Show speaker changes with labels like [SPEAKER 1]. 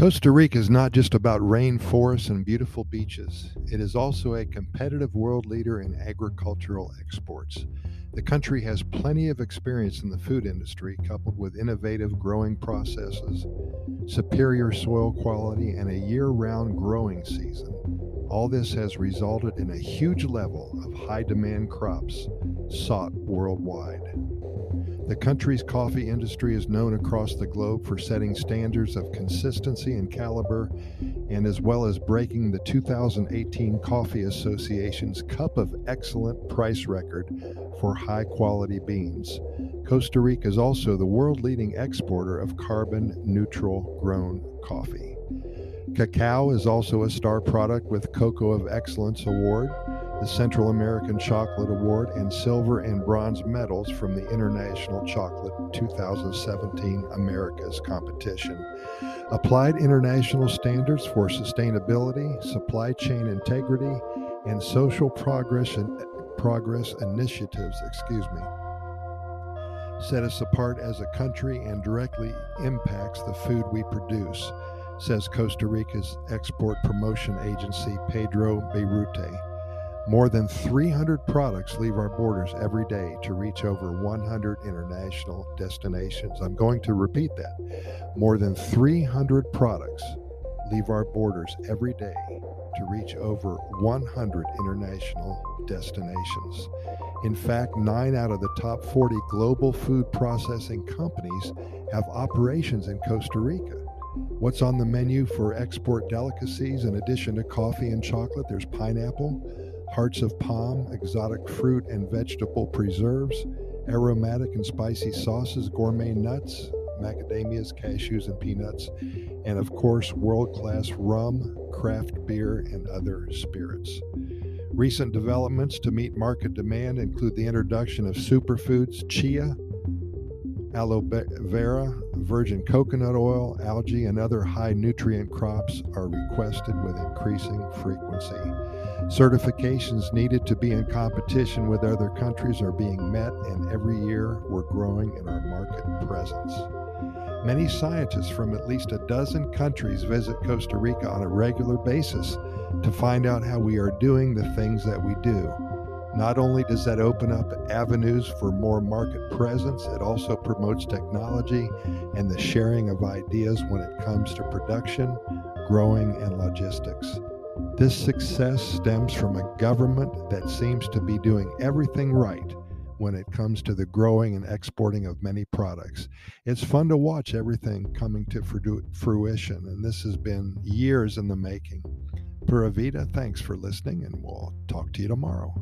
[SPEAKER 1] Costa Rica is not just about rainforests and beautiful beaches, it is also a competitive world leader in agricultural exports. The country has plenty of experience in the food industry, coupled with innovative growing processes, superior soil quality, and a year round growing season. All this has resulted in a huge level of high demand crops sought worldwide. The country's coffee industry is known across the globe for setting standards of consistency and caliber, and as well as breaking the 2018 Coffee Association's Cup of Excellence price record for high quality beans. Costa Rica is also the world leading exporter of carbon neutral grown coffee. Cacao is also a star product with Cocoa of Excellence Award the Central American Chocolate Award, and silver and bronze medals from the International Chocolate 2017 Americas competition. Applied international standards for sustainability, supply chain integrity, and social progress and progress initiatives, excuse me, set us apart as a country and directly impacts the food we produce, says Costa Rica's export promotion agency Pedro Beirute. More than 300 products leave our borders every day to reach over 100 international destinations. I'm going to repeat that. More than 300 products leave our borders every day to reach over 100 international destinations. In fact, nine out of the top 40 global food processing companies have operations in Costa Rica. What's on the menu for export delicacies in addition to coffee and chocolate? There's pineapple hearts of palm, exotic fruit and vegetable preserves, aromatic and spicy sauces, gourmet nuts, macadamias, cashews, and peanuts, and of course, world class rum, craft beer, and other spirits. Recent developments to meet market demand include the introduction of superfoods, chia, aloe vera, virgin coconut oil, algae, and other high nutrient crops are requested with increasing frequency. Certifications needed to be in competition with other countries are being met, and every year we're growing in our market presence. Many scientists from at least a dozen countries visit Costa Rica on a regular basis to find out how we are doing the things that we do. Not only does that open up avenues for more market presence, it also promotes technology and the sharing of ideas when it comes to production, growing, and logistics. This success stems from a government that seems to be doing everything right when it comes to the growing and exporting of many products. It's fun to watch everything coming to fruition, and this has been years in the making. Pura Vida, thanks for listening, and we'll talk to you tomorrow.